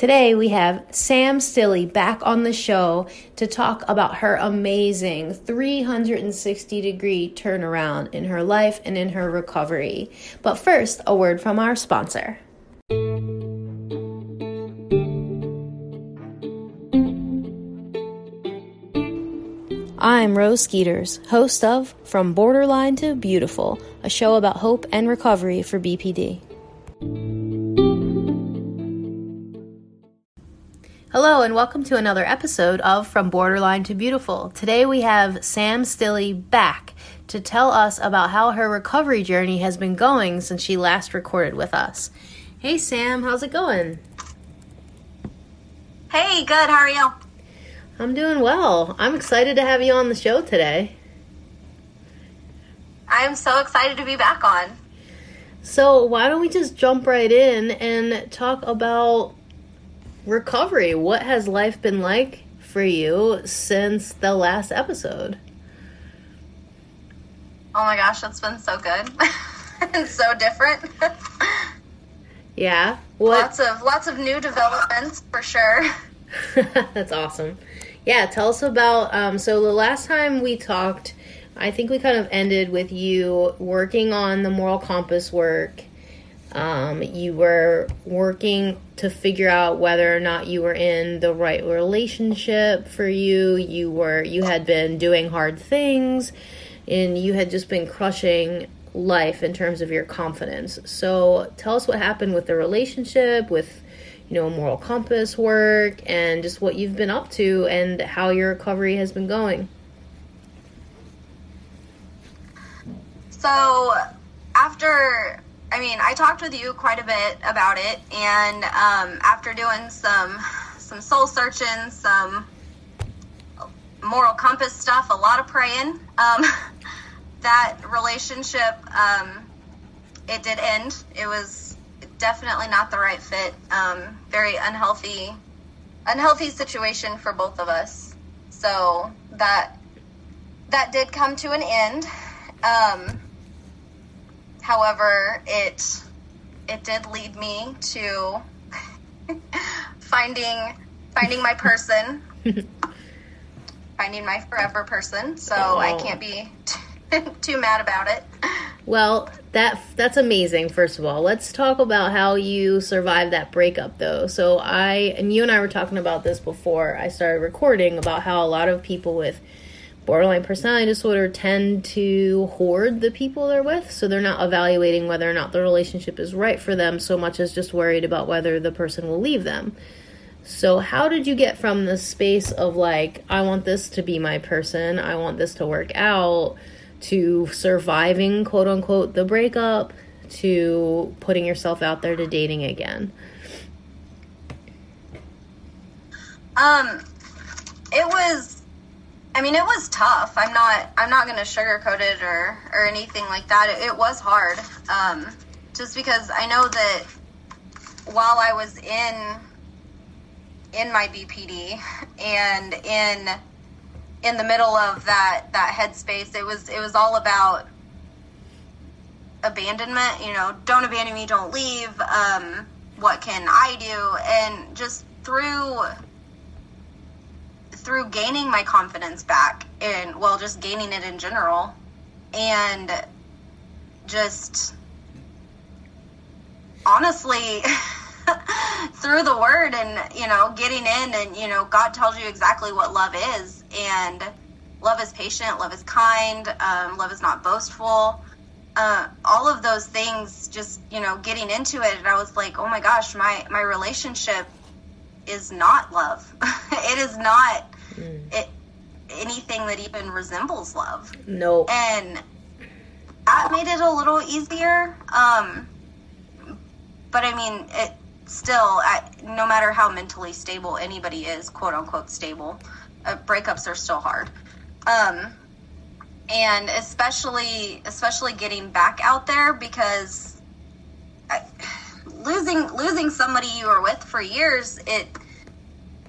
Today we have Sam Stilley back on the show to talk about her amazing 360 degree turnaround in her life and in her recovery. But first, a word from our sponsor. I'm Rose Skeeters, host of From Borderline to Beautiful, a show about hope and recovery for BPD. Hello, and welcome to another episode of From Borderline to Beautiful. Today we have Sam Stilley back to tell us about how her recovery journey has been going since she last recorded with us. Hey, Sam, how's it going? Hey, good. How are you? I'm doing well. I'm excited to have you on the show today. I am so excited to be back on. So, why don't we just jump right in and talk about recovery? What has life been like for you since the last episode? Oh my gosh, that's been so good and so different. yeah. What? Lots of lots of new developments for sure. that's awesome yeah, tell us about. Um, so the last time we talked, I think we kind of ended with you working on the moral compass work. Um, you were working to figure out whether or not you were in the right relationship for you. You were you had been doing hard things, and you had just been crushing life in terms of your confidence. So tell us what happened with the relationship with you know, moral compass work and just what you've been up to and how your recovery has been going. So, after, I mean, I talked with you quite a bit about it, and um, after doing some some soul searching, some moral compass stuff, a lot of praying, um, that relationship, um, it did end. It was definitely not the right fit. Um, very unhealthy, unhealthy situation for both of us. So that that did come to an end. However, it it did lead me to finding finding my person, finding my forever person. So oh. I can't be too mad about it. Well, that that's amazing. First of all, let's talk about how you survived that breakup, though. So I and you and I were talking about this before I started recording about how a lot of people with borderline personality disorder tend to hoard the people they're with, so they're not evaluating whether or not the relationship is right for them so much as just worried about whether the person will leave them. So, how did you get from the space of like, I want this to be my person, I want this to work out? to surviving quote unquote the breakup to putting yourself out there to dating again? Um it was I mean it was tough. I'm not I'm not going to sugarcoat it or or anything like that. It, it was hard. Um just because I know that while I was in in my BPD and in in the middle of that that headspace. It was it was all about abandonment. You know, don't abandon me, don't leave. Um, what can I do? And just through through gaining my confidence back, and well, just gaining it in general, and just honestly. through the word and you know getting in and you know god tells you exactly what love is and love is patient love is kind um, love is not boastful uh, all of those things just you know getting into it and i was like oh my gosh my my relationship is not love it is not mm. it anything that even resembles love no and that made it a little easier um but i mean it still, no matter how mentally stable anybody is, quote unquote stable, uh, breakups are still hard. Um, and especially, especially getting back out there because I, losing losing somebody you were with for years, it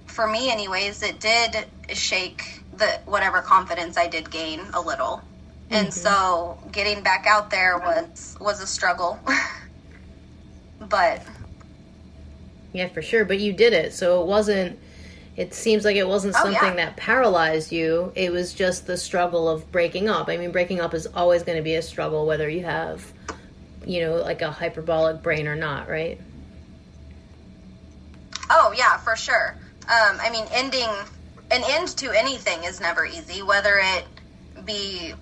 for me, anyways, it did shake the whatever confidence I did gain a little. Mm-hmm. And so getting back out there was was a struggle. but Yeah, for sure. But you did it, so it wasn't. It seems like it wasn't Oh, something yeah. that paralyzed you. It was just the struggle of breaking up. I mean, breaking up is always going to be a struggle, whether you have, you know, like a hyperbolic brain or not, right? Oh yeah, for sure. Um, I mean, ending an end to anything is never easy, whether it be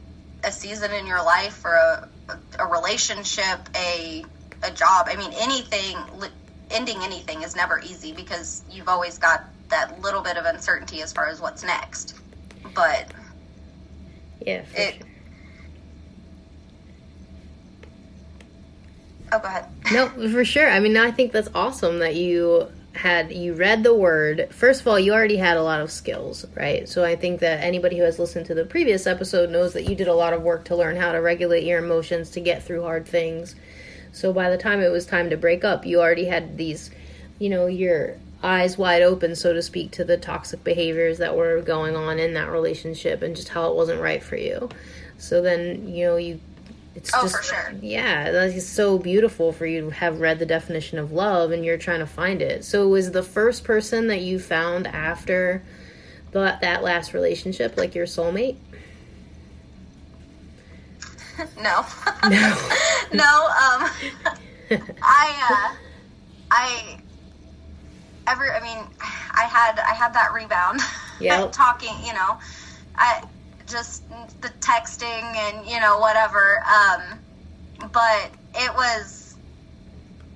a season in your life or a, a relationship, a a job. I mean, anything ending anything is never easy because you've always got that little bit of uncertainty as far as what's next. But Yeah, It- sure. Oh, go ahead. No, for sure. I mean, I think that's awesome that you had you read the word. First of all, you already had a lot of skills, right? So I think that anybody who has listened to the previous episode knows that you did a lot of work to learn how to regulate your emotions to get through hard things. So by the time it was time to break up, you already had these, you know, your eyes wide open, so to speak, to the toxic behaviors that were going on in that relationship and just how it wasn't right for you. So then, you know, you it's Oh, just for sure. yeah, is so beautiful for you to have read the definition of love and you're trying to find it. So was the first person that you found after the, that last relationship like your soulmate? No. No. no, um I uh I ever I mean I had I had that rebound. Yep. talking, you know. I just the texting and, you know, whatever. Um but it was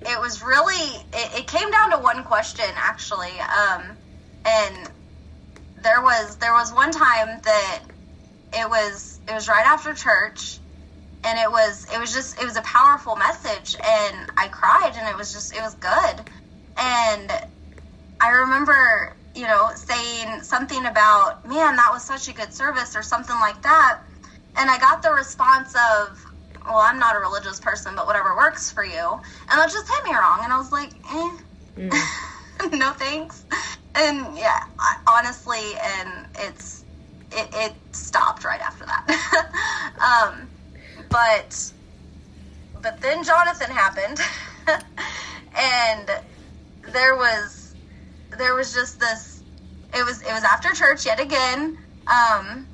it was really it, it came down to one question actually. Um and there was there was one time that it was it was right after church and it was it was just it was a powerful message and i cried and it was just it was good and i remember you know saying something about man that was such a good service or something like that. And i got the response of well i'm not a religious person but whatever works for you. And that just hit me wrong and i was like eh Mm. no thanks. And yeah I, honestly and it's it, it stopped right after that. Um but but then jonathan happened and there was there was just this it was it was after church yet again um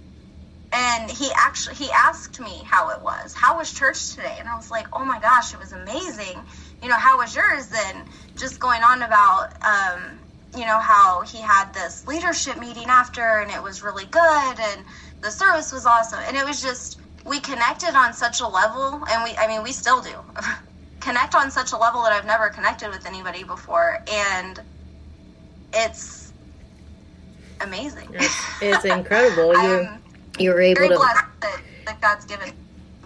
and he actually he asked me how it was. How was church today? And i was like oh my gosh it was amazing. You know how was yours and just going on about um you know how he had this leadership meeting after and it was really good and the service was awesome. And it was just we connected on such a level and we i mean we still do. Connect on such a level that i've never connected with anybody before. And it's amazing It's, it's incredible. You I'm you were able very to blessed that, that god's given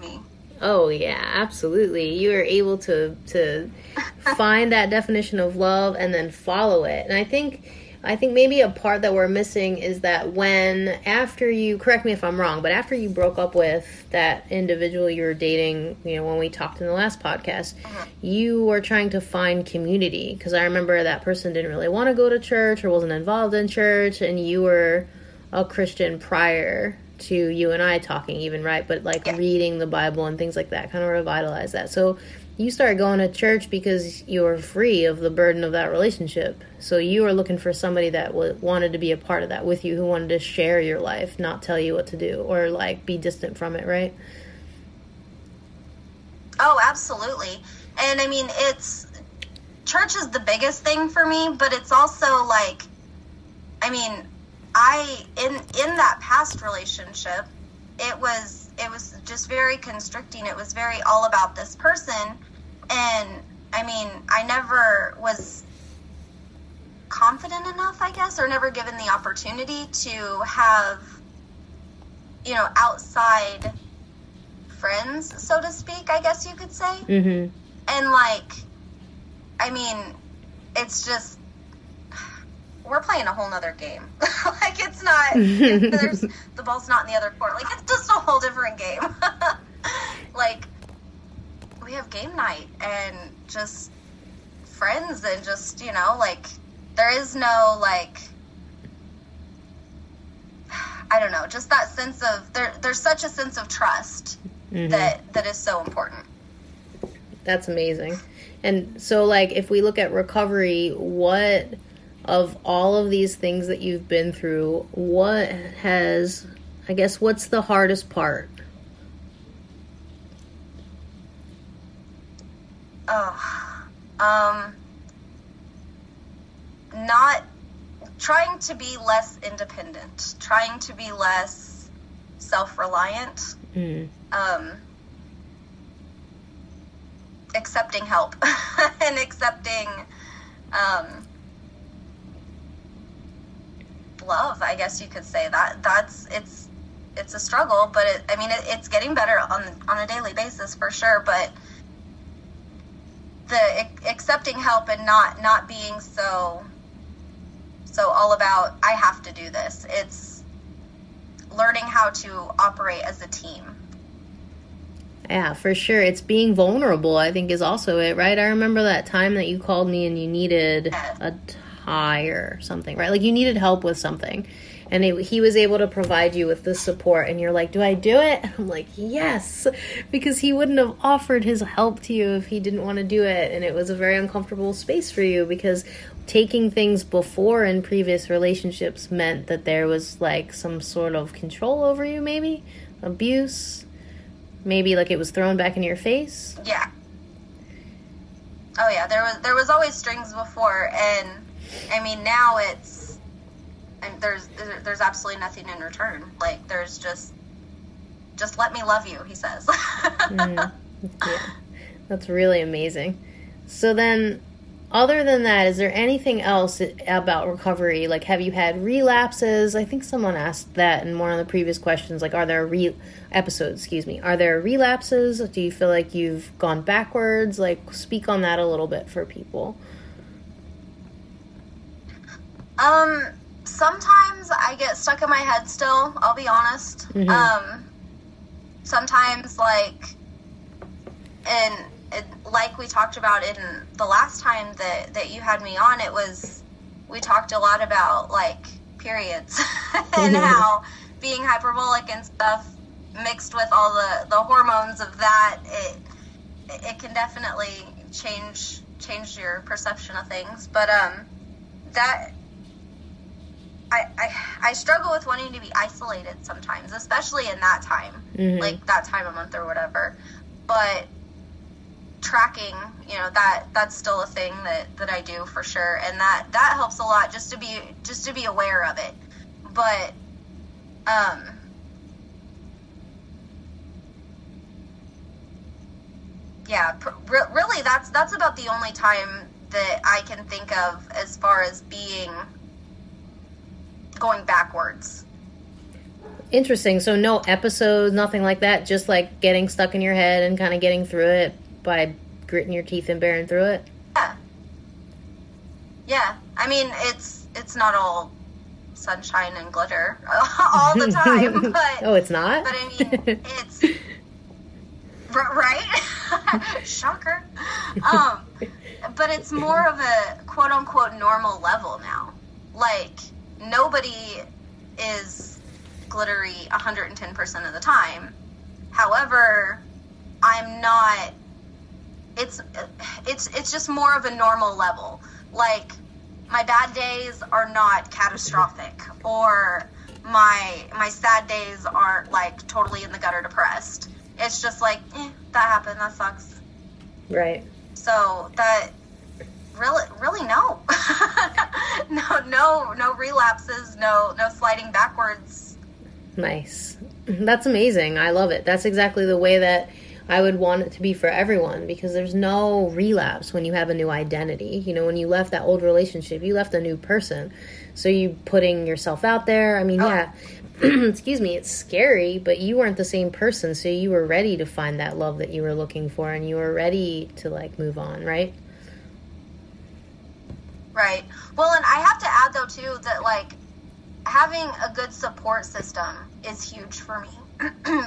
me Oh yeah, absolutely. You are able to to find that definition of love and then follow it. And I think I think maybe a part that we're missing is that when after you correct me if I'm wrong, but after you broke up with that individual you were dating, you know, when we talked in the last podcast, uh-huh. you were trying to find community. Because I remember that person didn't really want to go to church or wasn't involved in church and you were a Christian prior to you and I talking even right? But like Yeah. reading the Bible and things like that kind of revitalized that. So you started going to church because you were free of the burden of that relationship so you were looking for somebody that w- wanted to be a part of that with you who wanted to share your life not tell you what to do or like be distant from it right Oh, absolutely. And I mean, it's church is the biggest thing for me, but it's also like I mean, I in in that past relationship, it was it was just very constricting. It was very all about this person and I mean, I never was confident enough, I guess, or never given the opportunity to have you know, outside friends, so to speak, I guess you could say. mm-hmm And like, I mean, it's just we're playing a whole nother game. like it's not there's the ball's not in the other court. Like it's just a whole different game. like we have game night and just friends and just you know like there is no like I don't know, just that sense of there. There's such a sense of trust Mhm. that that is so important. That's amazing. And so, like, if we look at recovery, what of all of these things that you've been through, what has, I guess, what's the hardest part? Oh, um, not trying to be less independent, trying to be less self-reliant, Mm. um, accepting help and accepting um, love. I guess you could say that. That's it's it's a struggle, but it, I mean it, it's getting better on on a daily basis for sure. But the accepting help and not not being so so all about I have to do this. It's learning how to operate as a team. Yeah, for sure. It's being vulnerable, I think, is also it, right? I remember that time that you called me and you needed a tire or something, right? Like you needed help with something. And it, he was able to provide you with the support, and you're like, Do I do it? I'm like, Yes, because he wouldn't have offered his help to you if he didn't want to do it. And it was a very uncomfortable space for you because taking things before in previous relationships meant that there was like some sort of control over you, maybe abuse maybe like it was thrown back in your face Yeah. Oh yeah, there was there was always strings before, and I mean now it's and there's there's absolutely nothing in return. Like there's just just let me love you, he says. yeah that's really amazing. So then other than that is there anything else about recovery? Like have you had relapses? I think someone asked that in one of the previous questions like are there re episodes excuse me are there relapses? Do you feel like you've gone backwards? Like speak on that a little bit for people Um, sometimes I get stuck in my head still, I'll be honest. Mhm. Um, sometimes, like, and it, like we talked about in the last time that, that you had me on, it was, we talked a lot about, like, periods and Mhm. how being hyperbolic and stuff mixed with all the, the hormones of that, it, it can definitely change change your perception of things. But um, that I, I I struggle with wanting to be isolated sometimes, especially in that time, Mhm. like that time of month or whatever. But tracking, you know, that that's still a thing that that I do for sure, and that that helps a lot just to be just to be aware of it. But um. Yeah, pr- really, that's that's about the only time that I can think of as far as being going backwards. Interesting. So no episodes, nothing like that. Just like getting stuck in your head and kind of getting through it by gritting your teeth and bearing through it. Yeah, yeah. I mean, it's it's not all sunshine and glitter all the time, but oh, it's not. but I mean, it's right. Shocker. Um, but it's more of a quote unquote normal level now. Like nobody is glittery 110% of the time. However, I'm not it's it's it's just more of a normal level. Like my bad days are not catastrophic or my my sad days aren't like totally in the gutter depressed. It's just like, eh, that happened, that sucks. right. So that really really no. no no no relapses, no no sliding backwards. Nice. That's amazing. I love it. That's exactly the way that I would want it to be for everyone because there's no relapse when you have a new identity. You know, when you left that old relationship, you left a new person. So you putting yourself out there. I mean, Oh. yeah. excuse me, it's scary, but you weren't the same person, so you were ready to find that love that you were looking for and you were ready to like move on, right? Right. Well, and I have to add though too that like having a good support system is huge for me.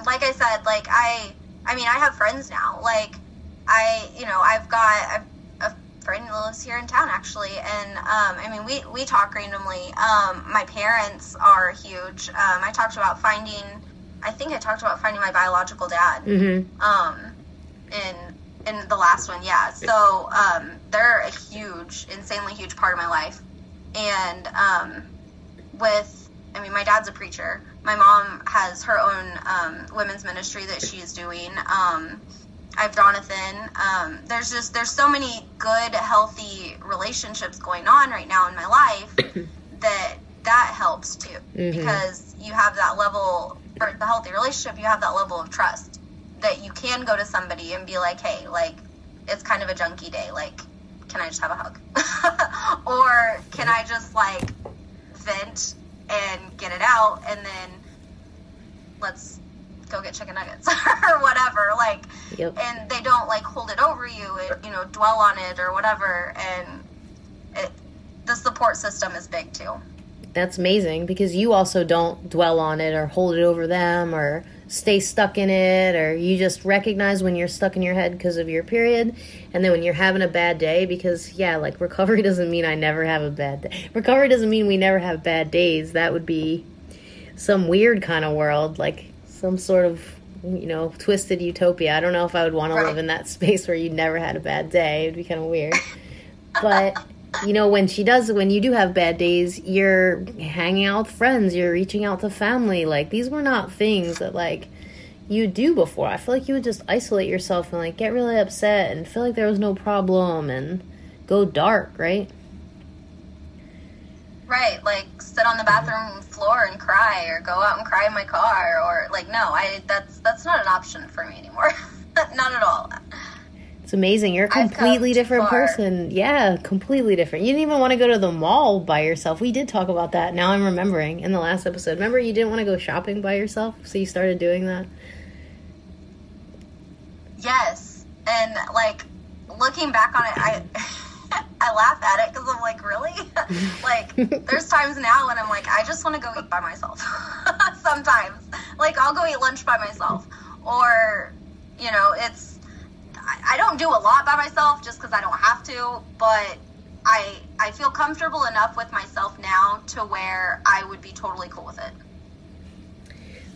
like I said, like I I mean, I have friends now. Like I, you know, I've got a, a friend that lives here in town actually, and um, I mean, we we talk randomly. Um, my parents are huge. Um, I talked about finding. I think I talked about finding my biological dad Mm-hmm. um, and in the last one, yeah. So um, they're a huge, insanely huge part of my life. And um, with, I mean, my dad's a preacher. My mom has her own um, women's ministry that she's doing. Um, I have Jonathan. Um, there's just there's so many good, healthy relationships going on right now in my life that that helps too Mhm. because you have that level for the healthy relationship. You have that level of trust that you can go to somebody and be like, hey, like it's kind of a junky day. Like, can I just have a hug, or can I just like vent and get it out, and then let's go get chicken nuggets or whatever. Like, Yep. and they don't like hold it over you and you know dwell on it or whatever and it, the support system is big too That's amazing because you also don't dwell on it or hold it over them or stay stuck in it or you just recognize when you're stuck in your head because of your period and then when you're having a bad day because yeah like recovery doesn't mean I never have a bad day. Recovery doesn't mean we never have bad days. That would be some weird kind of world like some sort of you know twisted utopia. I don't know if I would want to live in that space where you never had a bad day. It'd be kind of weird. But you know, when she does, when you do have bad days, you're hanging out with friends, you're reaching out to family. Like, these were not things that, like, you do before. I feel like you would just isolate yourself and, like, get really upset and feel like there was no problem and go dark, right? right like sit on the mm-hmm. bathroom floor and cry or go out and cry in my car or like no i that's that's not an option for me anymore not at all It's amazing. You're a completely different far. person. Yeah, completely different. You didn't even want to go to the mall by yourself. We did talk about that. Now I'm remembering in the last episode. Remember, you didn't want to go shopping by yourself, so you started doing that. yes and like looking back on it i I laugh at it because I'm like, really? like, there's times now when I'm like, I just want to go eat by myself. Sometimes, like, I'll go eat lunch by myself, or, you know, it's. I, don't do a lot by myself just because I don't have to, but I I feel comfortable enough with myself now to where I would be totally cool with it.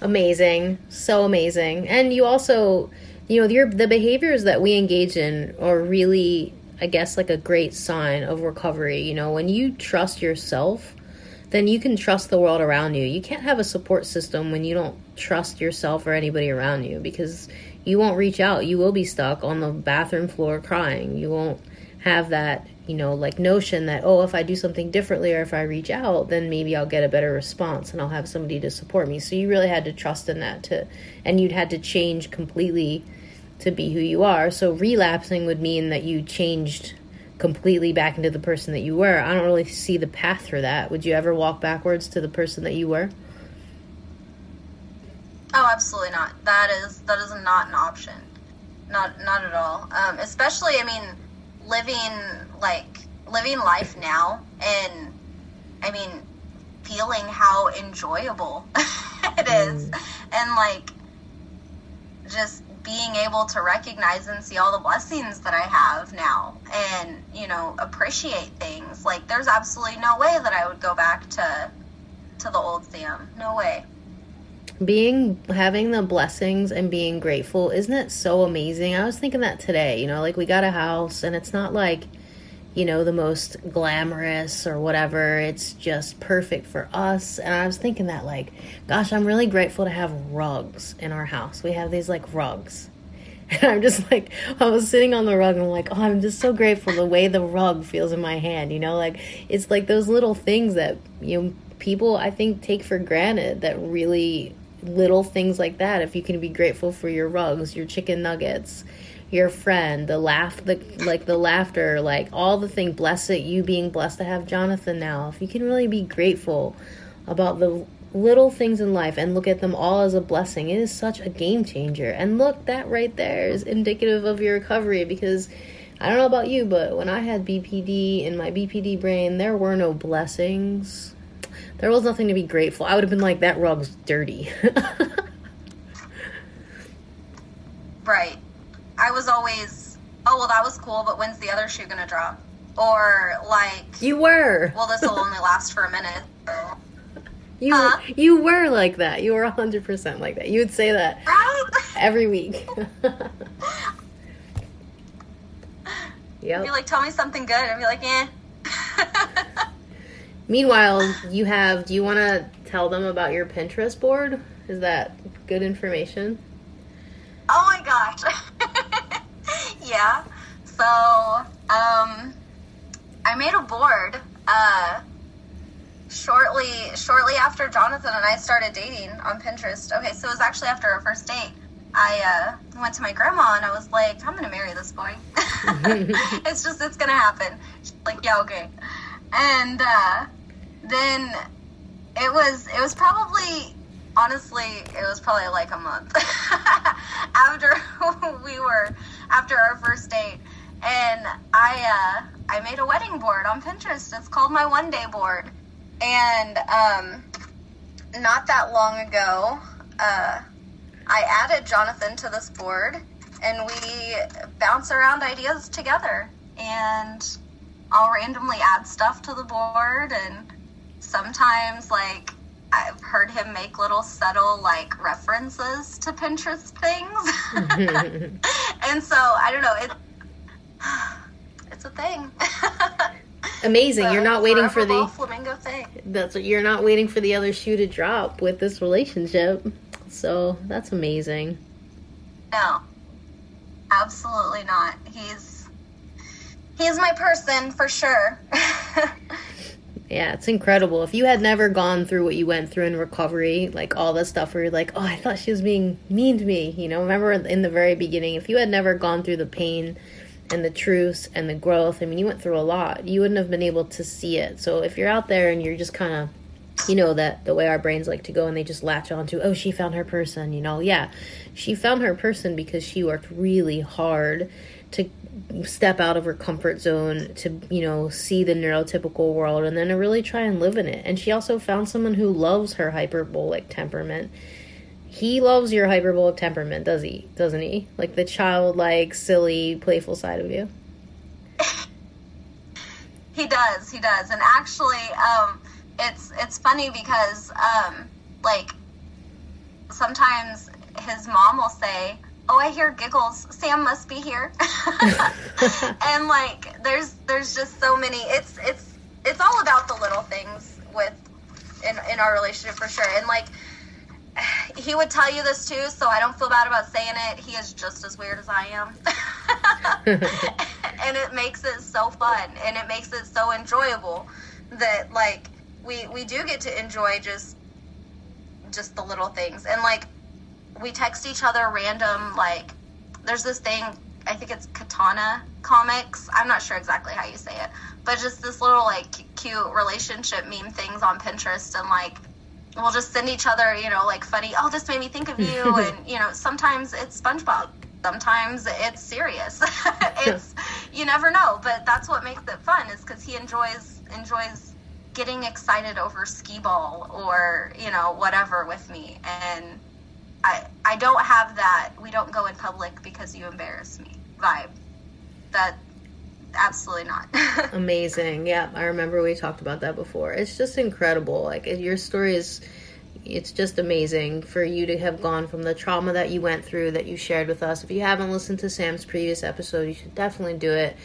amazing. So amazing. And you also you know your the behaviors that we engage in are really i guess like a great sign of recovery. You know when you trust yourself then you can trust the world around you. You can't have a support system when you don't trust yourself or anybody around you because you won't reach out. You will be stuck on the bathroom floor crying. You won't have that you know like notion that oh if i do something differently or if i reach out then maybe i'll get a better response and i'll have somebody to support me. So you really had to trust in that to and you'd had to change completely to be who you are. So relapsing would mean that you changed completely back into the person that you were. I don't really see the path for that. Would you ever walk backwards to the person that you were Oh, absolutely not. That is that is not an option. Not not at all. Um, especially, I mean, living like living life now, and I mean, feeling how enjoyable it is, and like just being able to recognize and see all the blessings that I have now, and you know, appreciate things. Like, there's absolutely no way that I would go back to to the old Sam. No way. Being having the blessings and being grateful isn't it so amazing? I was thinking that today you know like we got a house and it's not like you know the most glamorous or whatever. It's just perfect for us. And i was thinking that like gosh i'm really grateful to have rugs in our house. We have these like rugs. And i'm just like i was sitting on the rug and i'm like oh i'm just so grateful the way the rug feels in my hand you know? Like it's like those little things that you know people i think take for granted that really little things like that if you can be grateful for your rugs your chicken nuggets your friend the laugh the like the laughter like all the thing bless it you being blessed to have jonathan now. If you can really be grateful about the little things in life and look at them all as a blessing it is such a game changer. And look that right there is indicative of your recovery because i don't know about you but when i had bpd in my bpd brain there were no blessings there was nothing to be grateful i would have been like that rug's dirty Right. I was always, oh, well, that was cool, but when's the other shoe going to drop? Or, like, you were well, this will only last for a minute. You Huh? you were like that you were 100% like that you would say that Right? every week Yep. Be like, tell me something good. I'd be like, eh. Meanwhile, you have. Do you want to tell them about your Pinterest board? Is that good information? Oh my gosh. yeah. So, um, I made a board. Uh, shortly, shortly after Jonathan and I started dating on Pinterest. Okay, so it was actually after our first date. I uh, went to my grandma and I was like, "I'm gonna marry this boy. it's just, it's gonna happen." She's like, "Yeah, okay." And uh, then it was, it was probably honestly, it was probably like a month after we were after our first date, and I uh, I made a wedding board on Pinterest. It's called my one day board, and um, not that long ago, uh, I added Jonathan to this board, and we bounce around ideas together, and I'll randomly add stuff to the board, and sometimes like I've heard him make little subtle like references to Pinterest things. and so I don't know, it it's a thing. Amazing. You're not waiting for the flamingo thing. That's what you're not waiting for the other shoe to drop with this relationship. So, that's amazing. No. Absolutely not. He's he's my person for sure. Yeah, it's incredible. If you had never gone through what you went through in recovery, like all the stuff where you're like, oh, I thought she was being mean to me, you know, remember in the very beginning, if you had never gone through the pain and the truths and the growth, I mean, you went through a lot, you wouldn't have been able to see it. So if you're out there and you're just kind of, you know, that the way our brains like to go and they just latch onto, oh, she found her person, you know, yeah, she found her person because she worked really hard to step out of her comfort zone to you know see the neurotypical world and then to really try and live in it. And she also found someone who loves her hyperbolic temperament. He loves your hyperbolic temperament does he? Doesn't he? Like the childlike silly playful side of you? He does he does. And actually um it's it's funny because um like sometimes his mom will say oh i hear giggles. Sam must be here. And like there's there's just so many. It's it's it's all about the little things with in in our relationship for sure. And like he would tell you this too so i don't feel bad about saying it. He is just as weird as i am. And it makes it so fun and it makes it so enjoyable that like we we do get to enjoy just just the little things. And like we text each other random like there's this thing I think it's Catana Comics. I'm not sure exactly how you say it, but just this little like cute relationship meme things on Pinterest, and like we'll just send each other, you know, like funny. Oh, this made me think of you, and you know, sometimes it's SpongeBob, sometimes it's serious. it's you never know, but that's what makes it fun is because he enjoys enjoys getting excited over skee ball or you know whatever with me and I I don't have that. We don't go in public because you embarrass me vibe. That absolutely not. Amazing. Yeah, I remember we talked about that before. It's just incredible. Like your story is it's just amazing for you to have gone from the trauma that you went through that you shared with us. If you haven't listened to Sam's previous episode, you should definitely do it.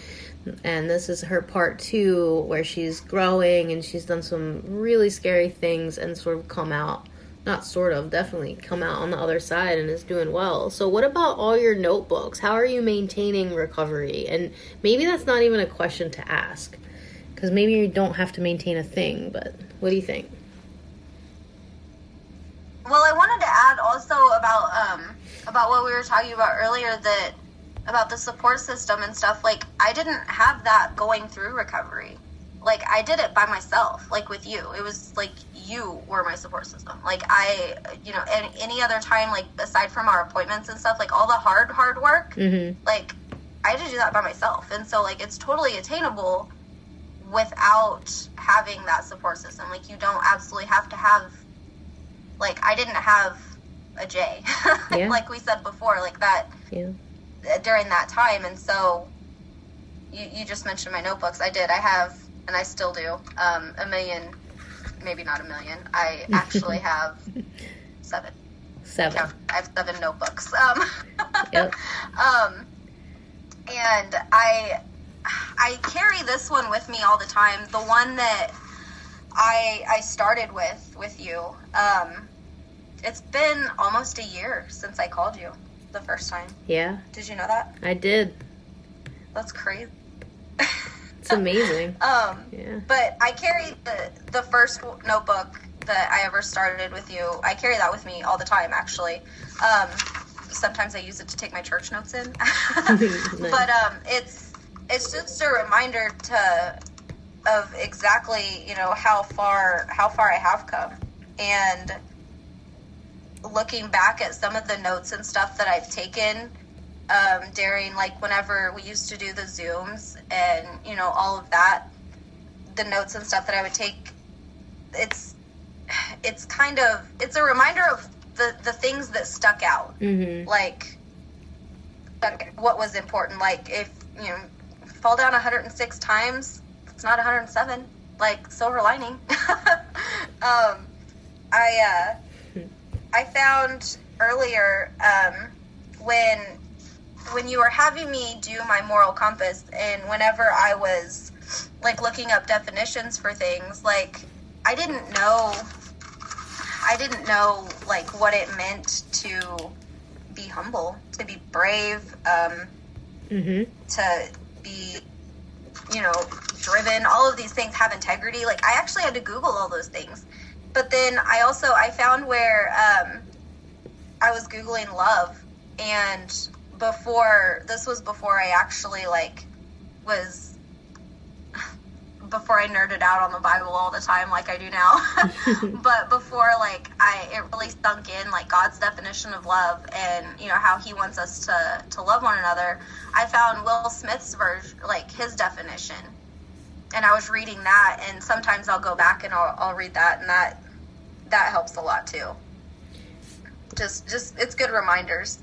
And this is her part two, where she's growing and she's done some really scary things and sort of come out not sort of, definitely come out on the other side and is doing well. So, what about all your notebooks? How are you maintaining recovery? And maybe that's not even a question to ask because maybe you don't have to maintain a thing, but what do you think? Well, I wanted to add also about um, about what we were talking about earlier that about the support system and stuff. Like, I didn't have that going through recovery. Like, I did it by myself. Like with you, it was like you were my support system. Like I, you know, any, any other time, like aside from our appointments and stuff, like all the hard, hard work, mm-hmm. like I had to do that by myself. And so like it's totally attainable without having that support system. Like you don't absolutely have to have, like I didn't have a J, yeah. like we said before, like that yeah. during that time. And so you, you just mentioned my notebooks. I did. I have, and I still do, um, a million maybe not a million. I actually have seven. Seven. I have seven notebooks. Um, yep. um, and I I carry this one with me all the time. The one that I I started with with you. Um, it's been almost a year since I called you the first time. Yeah, Did you know that? I did. That's crazy. It's amazing. um, Yeah. but I carry the the first notebook that I ever started with you. I carry that with me all the time, actually. Um, sometimes I use it to take my church notes in. But um, it's it's just a reminder to of exactly you know how far how far I have come, and looking back at some of the notes and stuff that I've taken um, during like whenever we used to do the zooms and you know all of that the notes and stuff that i would take it's it's kind of it's a reminder of the the things that stuck out. Mm-hmm. like what was important. Like if you know fall down 106 times it's not 107 like silver lining. Um i uh i found earlier um when when you were having me do my moral compass and whenever i was like looking up definitions for things like i didn't know i didn't know like what it meant to be humble to be brave um Mm-hmm. to be you know driven all of these things have integrity like i actually had to google all those things but then i also i found where um i was googling love and before this was before i actually like was before i nerded out on the bible all the time like i do now. But before like i it really sunk in like god's definition of love and you know how he wants us to to love one another i found will smith's version like his definition. And i was reading that and sometimes i'll go back and i'll, I'll read that and that that helps a lot too. Just just it's good reminders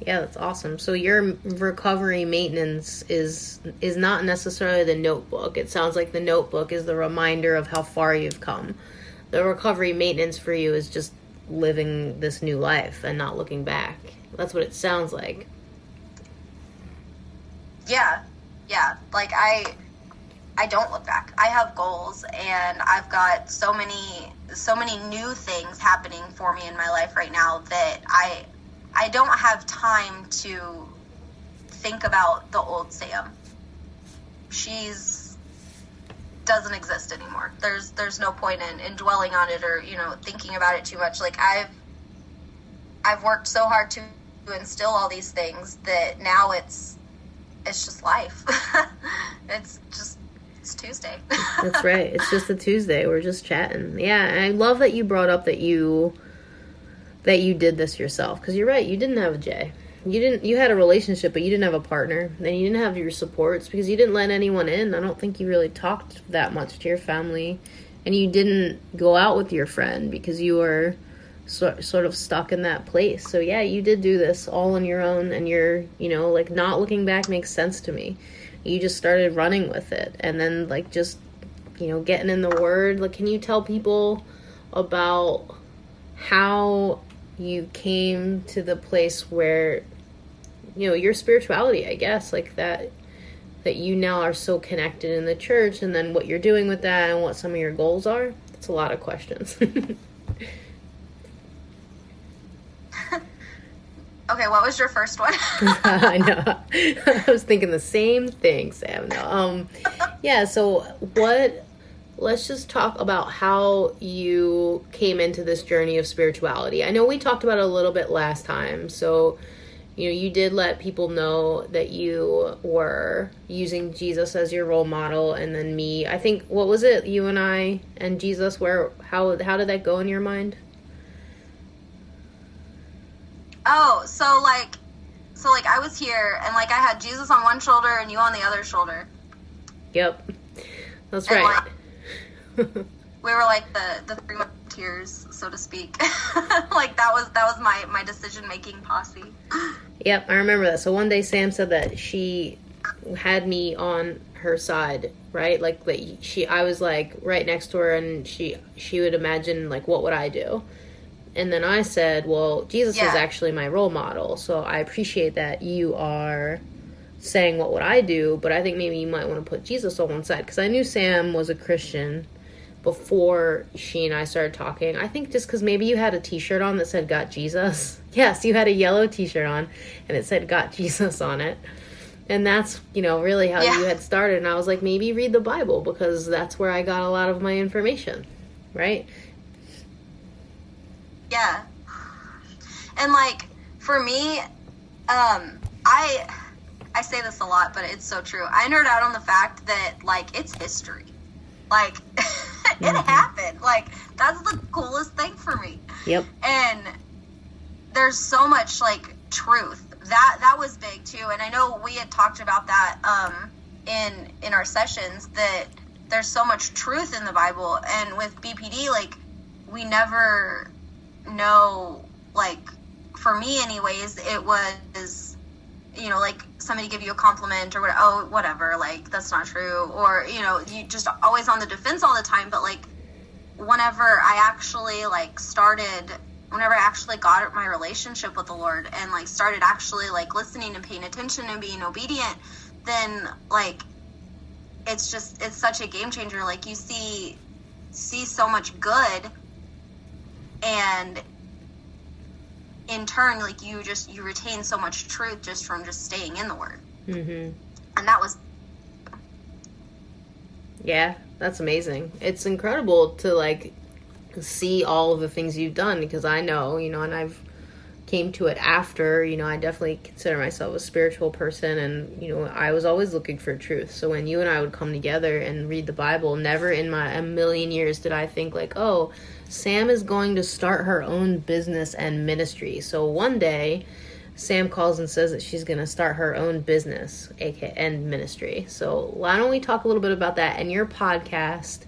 Yeah, that's awesome. So your recovery maintenance is is not necessarily the notebook. It sounds like the notebook is the reminder of how far you've come. The recovery maintenance for you is just living this new life and not looking back. That's what it sounds like. yeah yeah like i i don't look back i have goals and i've got so many so many new things happening for me in my life right now that i i don't have time to think about the old sam she's doesn't exist anymore there's there's no point in, in dwelling on it or you know thinking about it too much like i've i've worked so hard to instill all these things that now it's it's just life. it's just it's Tuesday. That's right. It's just a Tuesday. We're just chatting. Yeah, I love that you brought up that you that you did this yourself because you're right. You didn't have a Jay. You didn't. You had a relationship, but you didn't have a partner, and you didn't have your supports because you didn't let anyone in. I don't think you really talked that much to your family, and you didn't go out with your friend because you were so, sort of stuck in that place. So yeah, you did do this all on your own, and you're you know like not looking back makes sense to me. You just started running with it, and then like just you know getting in the word. Like, can you tell people about how you came to the place where you know your spirituality? I guess like that that you now are so connected in the church, and then what you're doing with that, and what some of your goals are. It's a lot of questions. okay, what was your first one? I know. I was thinking the same thing, Sam. No, um, yeah. So what? Let's just talk about how you came into this journey of spirituality. I know we talked about it a little bit last time. So, you know, you did let people know that you were using Jesus as your role model, and then me. I think what was it? You and I and Jesus. Where? How? How did that go in your mind? oh, so like so like I was here and like I had Jesus on one shoulder and you on the other shoulder. Yep, that's And, right. We were like the the three musketeers, so to speak. like that was that was my my decision making posse. Yep, I remember that. So one day Sam said that she had me on her side, right? Like that she I was like right next to her and she she would imagine like what would I do? And then I said, "Well, Jesus is actually my role model, so I appreciate that you are saying what would I do, but I think maybe you might want to put Jesus on one side because I knew Sam was a Christian before she and I started talking. I think just because maybe you had a T-shirt on that said "Got Jesus." Yes, you had a yellow T-shirt on, and it said "Got Jesus" on it. And that's you know really how Yeah. you had started. And I was like, maybe read the Bible because that's where I got a lot of my information, right? Yeah. And like for me, um, I I say this a lot, but it's so true. I nerd out on the fact that like it's history. Like it happened. Like that's the coolest thing for me. Yep. And there's so much like truth. That that was big too. And I know we had talked about that um in in our sessions that there's so much truth in the Bible and with BPD like we never know like for me anyways it was you know like somebody give you a compliment or what oh whatever like that's not true. Or you know you just always on the defense all the time but like whenever i actually like started whenever i actually got my relationship with the lord and like started actually like listening and paying attention and being obedient then like it's just it's such a game changer. Like you see see so much good and in turn like you just you retain so much truth just from just staying in the word Mm-hmm. and that was Yeah, that's amazing. It's incredible to like see all of the things you've done because I know, you know, and I've came to it after, you know, I definitely consider myself a spiritual person and, you know, I was always looking for truth. So when you and I would come together and read the Bible, never in my a million years did I think like, "Oh, Sam is going to start her own business and ministry." So one day Sam calls and says that she's going to start her own business, aka and ministry. So why don't we talk a little bit about that and your podcast,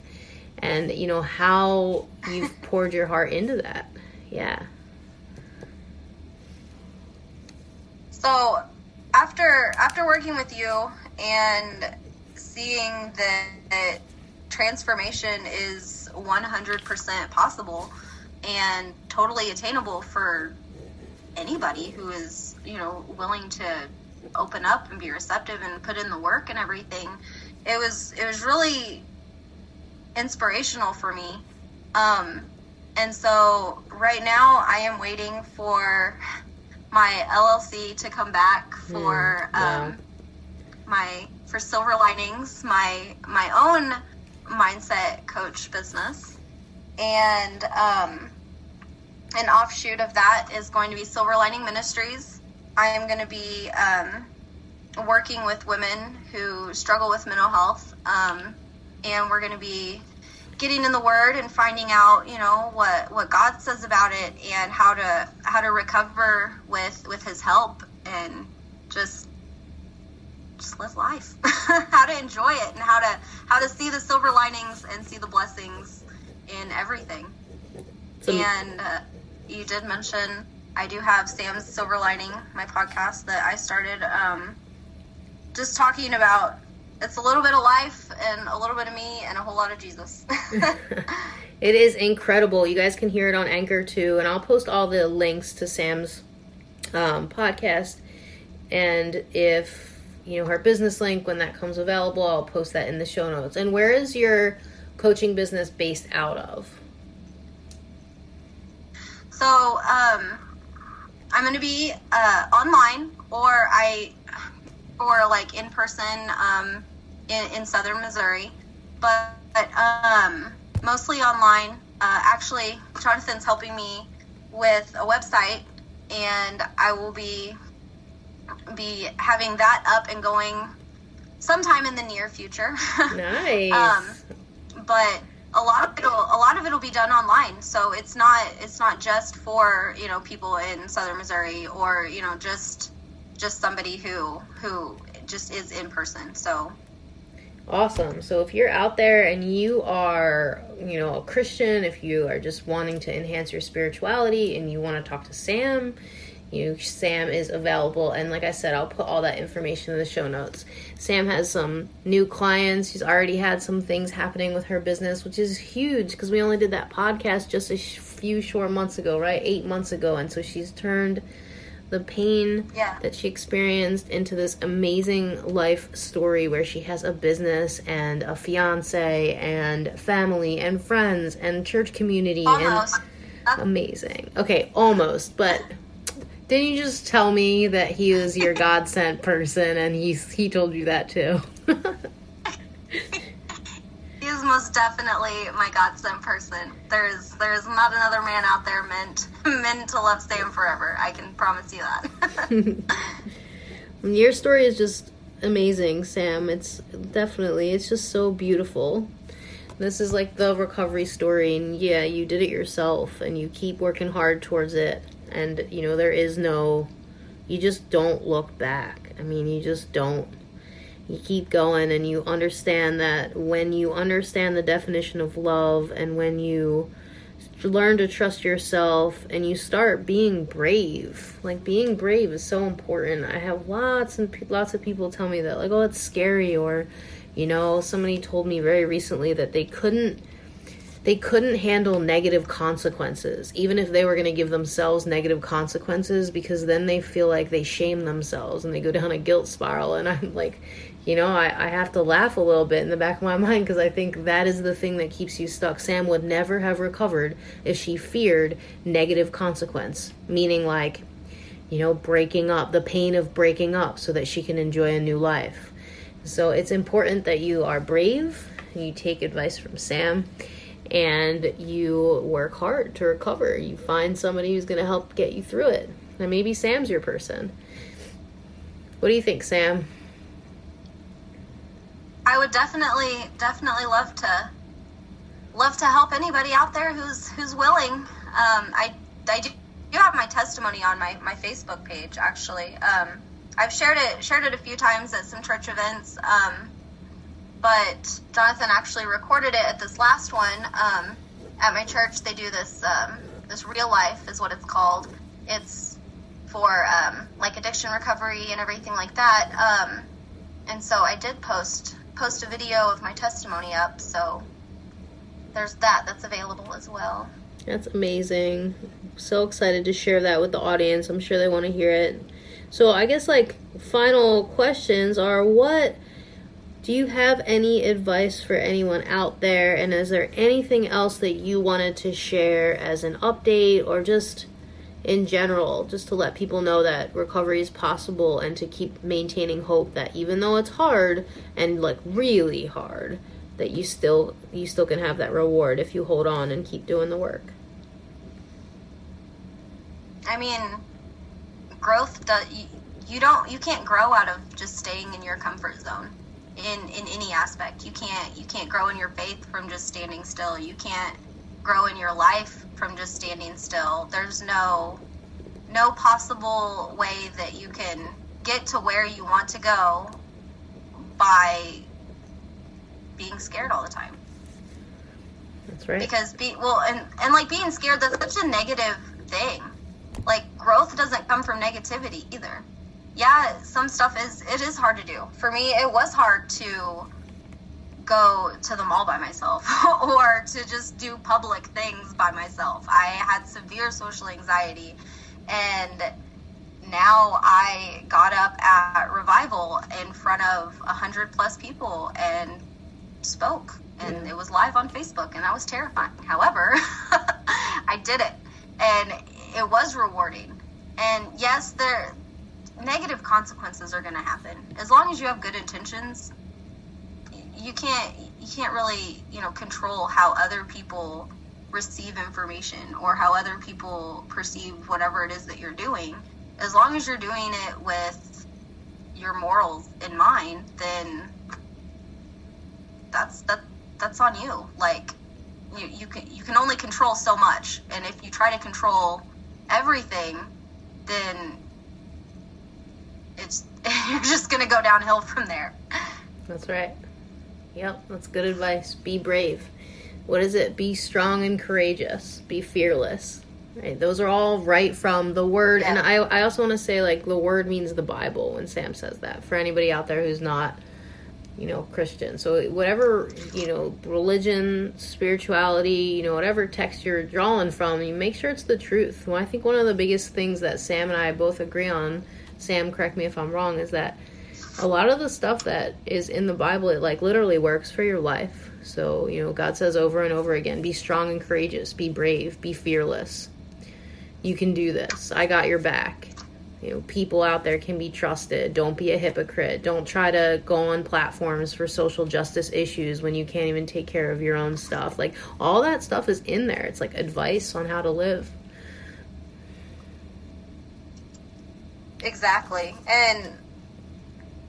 and you know how you've poured your heart into that? Yeah. so after after working with you and seeing that transformation is 100% possible and totally attainable for anybody who is you know willing to open up and be receptive and put in the work and everything it was it was really inspirational for me um and so right now i am waiting for my llc to come back for Mm, wow. um my for silver linings my my own mindset coach business and um an offshoot of that is going to be Silver Lining Ministries. I am going to be um, working with women who struggle with mental health, um, and we're going to be getting in the Word and finding out, you know, what what God says about it and how to how to recover with with His help and just just live life, how to enjoy it and how to how to see the silver linings and see the blessings in everything. So, And uh, you did mention I do have Sam's Silver Lining, my podcast that I started. Um, just talking about it's a little bit of life and a little bit of me and a whole lot of Jesus. it is incredible. You guys can hear it on Anchor too, and I'll post all the links to Sam's um, podcast. And if you know her business link when that comes available, I'll post that in the show notes. And where is your coaching business based out of? so um, I'm going to be uh, online or I or like in person um, in, in southern Missouri, but, but um, mostly online. Uh, actually, Jonathan's helping me with a website, and I will be be having that up and going sometime in the near future. Nice. um, but a lot of it'll a lot of it'll be done online so it's not it's not just for you know people in southern missouri or you know just just somebody who who just is in person so Awesome. So if you're out there and you are, you know, a Christian, if you are just wanting to enhance your spirituality and you want to talk to Sam, you Sam is available and like I said, I'll put all that information in the show notes. Sam has some new clients. She's already had some things happening with her business, which is huge because we only did that podcast just a sh- few short months ago, right? 8 months ago and so she's turned the pain Yeah. that she experienced into this amazing life story where she has a business and a fiance and family and friends and church community Almost. and amazing. Okay, almost, but didn't you just tell me that he was your God sent person and he's he told you that too? He is most definitely my godsend person. There's there's not another man out there meant meant to love Sam forever. I can promise you that. Your story is just amazing, Sam. It's definitely, it's just so beautiful. This is like the recovery story, and yeah, you did it yourself, and you keep working hard towards it. And, you know, there is no, you just don't look back. I mean, you just don't. You keep going, and you understand that when you understand the definition of love, and when you learn to trust yourself and you start being brave like being brave is so important i have lots and pe- lots of people tell me that like oh it's scary or you know somebody told me very recently that they couldn't they couldn't handle negative consequences even if they were going to give themselves negative consequences because then they feel like they shame themselves and they go down a guilt spiral. And i'm like you know i, I have to laugh a little bit in the back of my mind because i think that is the thing that keeps you stuck. Sam would never have recovered if she feared negative consequence meaning like you know breaking up the pain of breaking up so that she can enjoy a new life. So it's important that you are brave. And you take advice from sam and you work hard to recover. You find somebody who's going to help get you through it. And maybe Sam's your person. What do you think, Sam? I would definitely definitely love to love to help anybody out there who's who's willing. Um, I I do have my testimony on my, my Facebook page actually. Um, I've shared it shared it a few times at some church events. Um, but Jonathan actually recorded it at this last one. Um, at my church, they do this um, this real life is what it's called. It's for um, like addiction recovery and everything like that. Um, and so I did post post a video of my testimony up. So there's that that's available as well. That's amazing. So excited to share that with the audience. I'm sure they want to hear it. So I guess like final questions are what do you have any advice for anyone out there? And is there anything else that you wanted to share as an update or just in general just to let people know that recovery is possible and to keep maintaining hope that even though it's hard and like really hard that you still you still can have that reward if you hold on and keep doing the work? I mean, growth does you, you don't you can't grow out of just staying in your comfort zone in in any aspect. You can't you can't grow in your faith from just standing still. You can't grow in your life from just standing still. There's no no possible way that you can get to where you want to go by being scared all the time that's right because be well and and like being scared that's such a negative thing like growth doesn't come from negativity either yeah some stuff is it is hard to do for me it was hard to go to the mall by myself or to just do public things by myself i had severe social anxiety and now i got up at revival in front of a hundred plus people and spoke and Yeah. it was live on Facebook and that was terrifying. However, I did it and it was rewarding. And yes, there negative consequences are going to happen. As long as you have good intentions, you can't you can't really, you know, control how other people receive information or how other people perceive whatever it is that you're doing. As long as you're doing it with your morals in mind, then that's that that's on you. Like you you can you can only control so much, and if you try to control everything, then it's you're just gonna go downhill from there. That's right. Yep, that's good advice. Be brave. What is it? Be strong and courageous. Be fearless. Right? Those are all right from the word. And I, I also want to say, like, the word means the Bible when Sam says that. For anybody out there who's not you know, Christian. So whatever, you know, religion, spirituality, you know, whatever text you're drawing from, you make sure it's the truth. Well, I think one of the biggest things that Sam and I both agree on, Sam, correct me if I'm wrong, is that a lot of the stuff that is in the Bible, it like literally works for your life. So, you know, God says over and over again, be strong and courageous, be brave, be fearless. You can do this. I got your back you know people out there can be trusted don't be a hypocrite don't try to go on platforms for social justice issues when you can't even take care of your own stuff like all that stuff is in there it's like advice on how to live exactly and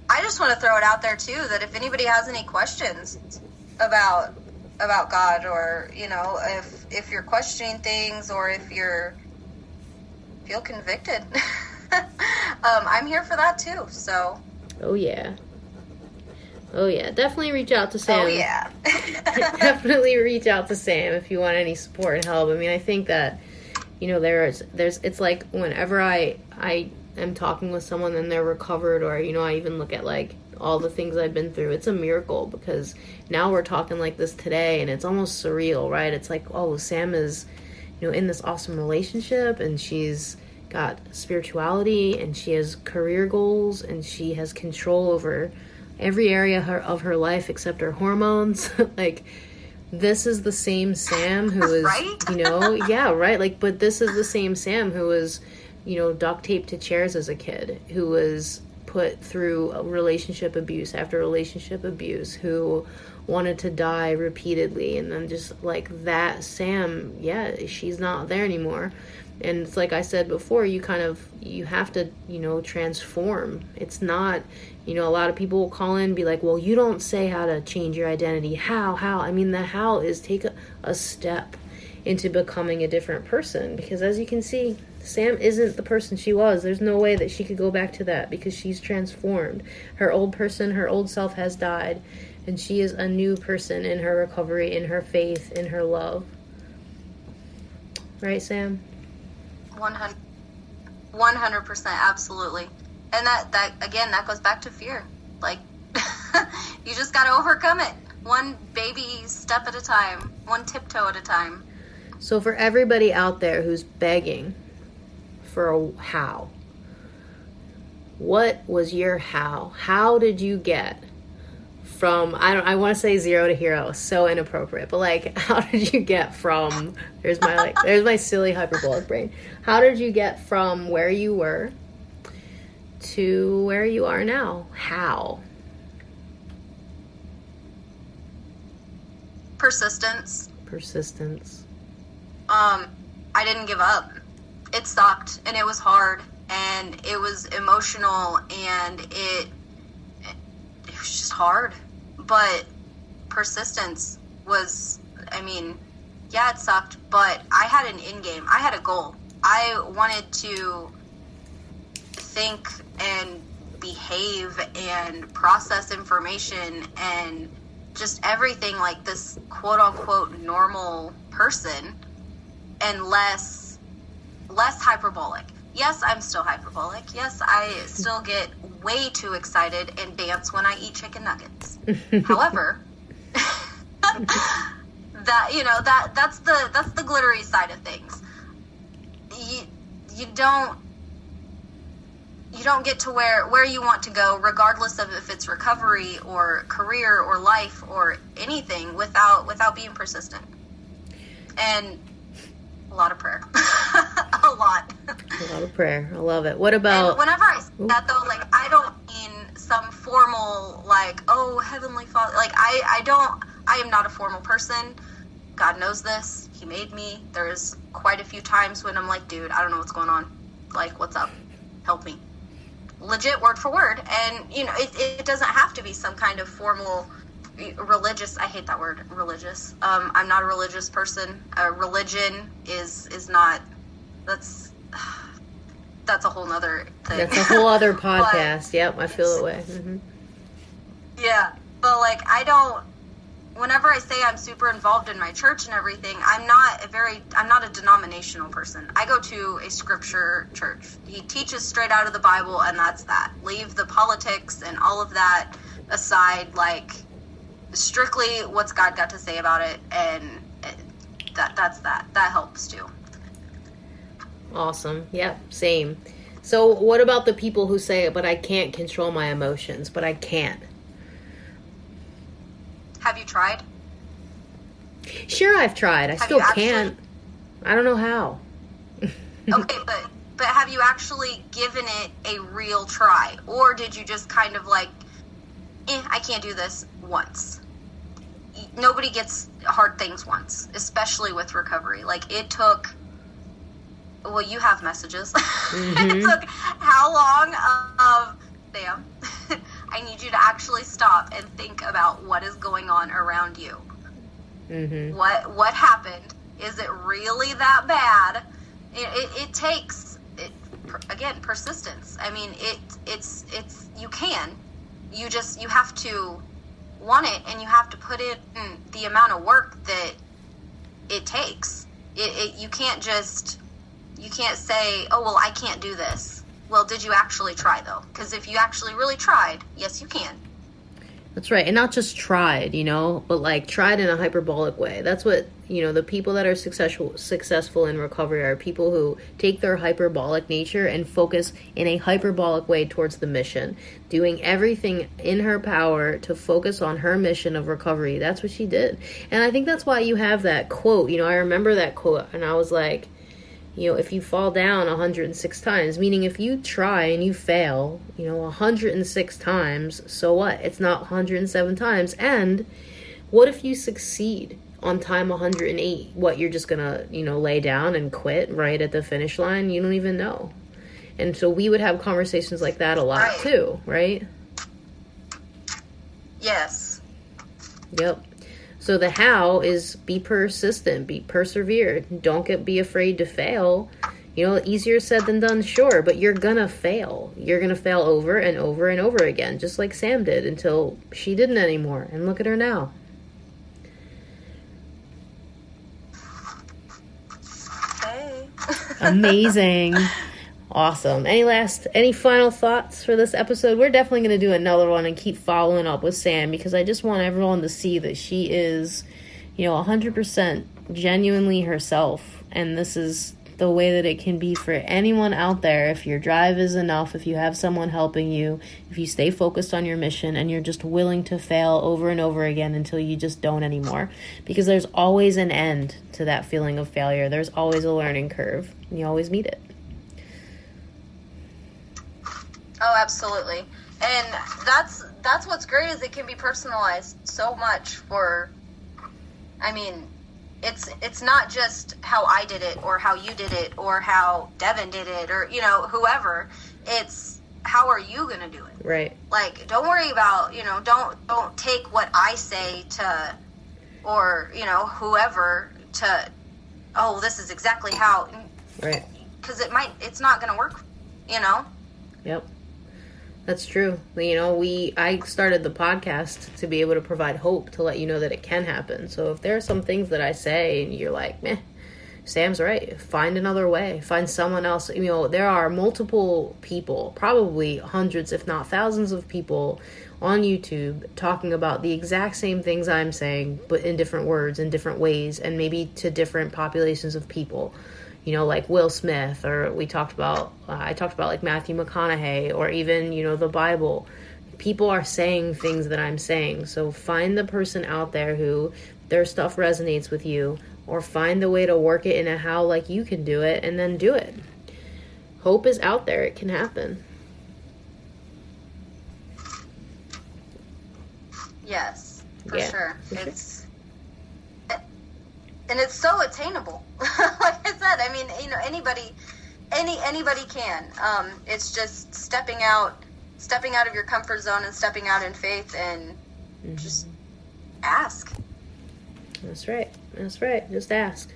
i just want to throw it out there too that if anybody has any questions about about god or you know if if you're questioning things or if you're feel convicted um, I'm here for that too. So. Oh yeah. Oh yeah, definitely reach out to Sam. Oh yeah. definitely reach out to Sam if you want any support and help. I mean, I think that you know there's there's it's like whenever I I am talking with someone and they're recovered or you know I even look at like all the things I've been through. It's a miracle because now we're talking like this today and it's almost surreal, right? It's like, oh, Sam is you know in this awesome relationship and she's got spirituality and she has career goals and she has control over every area of her life except her hormones like this is the same sam who was right? you know yeah right like but this is the same sam who was you know duct taped to chairs as a kid who was put through relationship abuse after relationship abuse who wanted to die repeatedly. And then just like that sam yeah she's not there anymore. And it's like i said before you kind of you have to you know transform. It's not you know a lot of people will call in and be like well you don't say how to change your identity. How how? I mean the how is take a, a step into becoming a different person. Because as you can see sam isn't the person she was. There's no way that she could go back to that because she's transformed. Her old person her old self has died and she is a new person in her recovery in her faith in her love. Right sam? 100 percent absolutely. And that that again that goes back to fear. Like you just got to overcome it. One baby step at a time one tiptoe at a time. So for everybody out there who's begging for a how. What was your how? How did you get from I don't I want to say zero to hero so inappropriate but like how did you get from there's my like there's my silly hyperbolic brain. How did you get from where you were to where you are now? How? Persistence. Persistence. Um I didn't give up it sucked and it was hard and it was emotional and it it was just hard. But persistence was i mean yeah it sucked but i had an end game. I had a goal. I wanted to think and behave and process information and just everything like this quote unquote normal person and less hyperbolic yes, I'm still hyperbolic. Yes, I still get way too excited and dance when I eat chicken nuggets. However, that you know that that's the that's the glittery side of things. You you don't you don't get to where where you want to go regardless of if it's recovery or career or life or anything without without being persistent. And a lot of prayer. a lot. a lot of prayer. I love it. What about? And whenever I say that though, like I don't mean some formal like oh heavenly father. Like I I don't. I am not a formal person. God knows this. He made me. There's quite a few times when I'm like, dude, I don't know what's going on. Like, what's up? Help me. Legit word for word. And, you know, it, it doesn't have to be some kind of formal religious i hate that word religious. Um, i'm not a religious person. Uh, religion is is not that's that's a whole nother thing. That's a whole other podcast. Yep i feel that way. mm-hmm. yeah but like i don't whenever i say i'm super involved in my church and everything i'm not a very i'm not a denominational person. I go to a scripture church. He teaches straight out of the bible and that's that. Leave the politics and all of that aside like strictly what's God got to say about it, and it, that that's that. That helps too. Awesome. Yep. Same. So, what about the people who say, "But I can't control my emotions," but I can't? Have you tried? Sure, I've tried. I Have still actually- can't. I don't know how. Okay, but but have you actually given it a real try, or did you just kind of like, eh, I can't do this once? Nobody gets hard things once, especially with recovery. Like it took. Well, you have messages. it took how long of Sam? I need you to actually stop and think about what is going on around you. hmm What what happened? Is it really that bad? It, it, it takes it, per, again persistence. I mean, it it's it's you can. You just you have to want it, and you have to put in the amount of work that it takes. It, it you can't just you can't say, oh well, I can't do this. Well, did you actually try though? Because if you actually really tried, yes, you can. That's right. And not just tried, you know, but like tried in a hyperbolic way. That's what, you know, the people that are successful successful in recovery are people who take their hyperbolic nature and focus in a hyperbolic way towards the mission, doing everything in her power to focus on her mission of recovery. That's what she did. And I think that's why you have that quote. You know, I remember that quote and I was like, you know, if you fall down 106 times, meaning if you try and you fail, you know, 106 times, so what? It's not 107 times. And what if you succeed on time 108? What, you're just gonna, you know, lay down and quit right at the finish line? You don't even know. And so we would have conversations like that a lot Right. too, right? Yes. Yep. So the how is be persistent, be persevere. Don't get be afraid to fail. You know, easier said than done, sure, but you're gonna fail. You're gonna fail over and over and over again, just like Sam did until she didn't anymore. And look at her now. Hey. Amazing. Awesome. Any last any final thoughts for this episode? We're definitely going to do another one and keep following up with Sam because I just want everyone to see that she is, you know, 100% genuinely herself and this is the way that it can be for anyone out there if your drive is enough, if you have someone helping you, if you stay focused on your mission and you're just willing to fail over and over again until you just don't anymore. Because there's always an end to that feeling of failure. There's always a learning curve. And you always meet it. Oh, absolutely. And that's that's what's great is it can be personalized so much for I mean, it's it's not just how I did it or how you did it or how Devin did it or you know, whoever. It's how are you going to do it? Right. Like don't worry about, you know, don't don't take what I say to or, you know, whoever to oh, this is exactly how Right. cuz it might it's not going to work, you know? Yep. That's true. You know, we I started the podcast to be able to provide hope to let you know that it can happen. So if there are some things that I say and you're like, meh, Sam's right. Find another way. Find someone else. You know, there are multiple people, probably hundreds, if not thousands of people on YouTube talking about the exact same things I'm saying, but in different words, in different ways, and maybe to different populations of people. You know, like Will Smith, or we talked about, uh, I talked about like Matthew McConaughey, or even, you know, the Bible. People are saying things that I'm saying. So find the person out there who their stuff resonates with you, or find the way to work it in a how like you can do it, and then do it. Hope is out there, it can happen. Yes, for Yeah, sure. for sure. It's and it's so attainable. like I said, I mean, you know, anybody, any anybody can. Um, it's just stepping out, stepping out of your comfort zone and stepping out in faith and just ask. That's right. That's right. Just ask.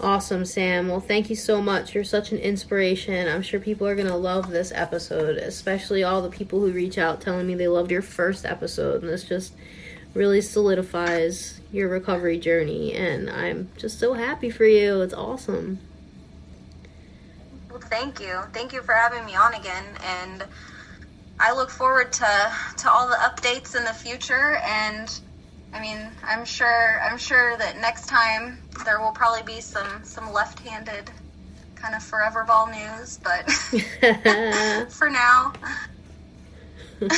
Awesome, Sam. Well, thank you so much. You're such an inspiration. I'm sure people are going to love this episode, especially all the people who reach out telling me they loved your first episode. And this just really solidifies your recovery journey. And I'm just so happy for you. It's awesome. Well, thank you, thank you for having me on again. And I look forward to to all the updates in the future and I mean, I'm sure I'm sure that next time there will probably be some some left-handed kind of forever ball news, but for now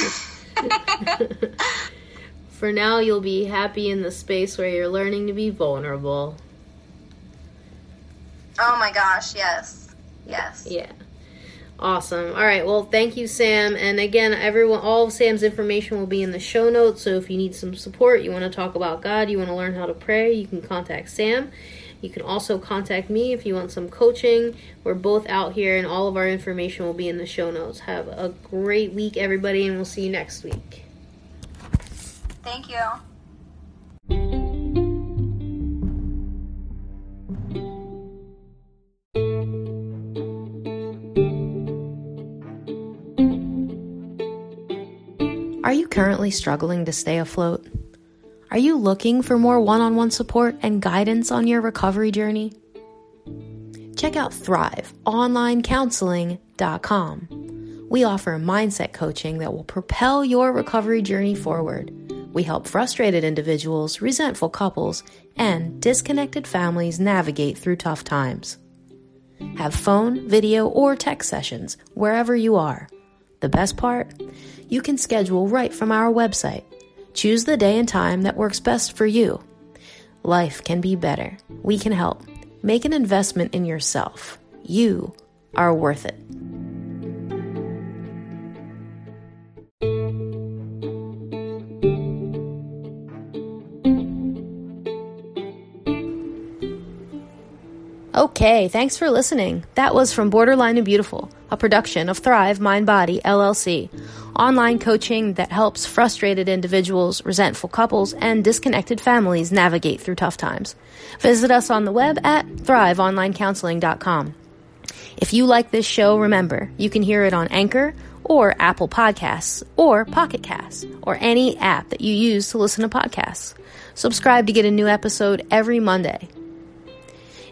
For now, you'll be happy in the space where you're learning to be vulnerable. Oh my gosh, yes. Yes. Yeah. Awesome. All right. Well, thank you, Sam. And again, everyone, all of Sam's information will be in the show notes. So if you need some support, you want to talk about God, you want to learn how to pray, you can contact Sam. You can also contact me if you want some coaching. We're both out here, and all of our information will be in the show notes. Have a great week, everybody, and we'll see you next week. Thank you. Are you currently struggling to stay afloat? Are you looking for more one on one support and guidance on your recovery journey? Check out ThriveOnlineCounseling.com. We offer mindset coaching that will propel your recovery journey forward. We help frustrated individuals, resentful couples, and disconnected families navigate through tough times. Have phone, video, or text sessions wherever you are. The best part? You can schedule right from our website Choose the day and time that works best for you. Life can be better. We can help. Make an investment in yourself. You are worth it. Okay, thanks for listening. That was from Borderline and Beautiful, a production of Thrive Mind Body LLC, online coaching that helps frustrated individuals, resentful couples, and disconnected families navigate through tough times. Visit us on the web at thriveonlinecounseling.com. If you like this show, remember, you can hear it on Anchor or Apple Podcasts or Pocket Casts or any app that you use to listen to podcasts. Subscribe to get a new episode every Monday.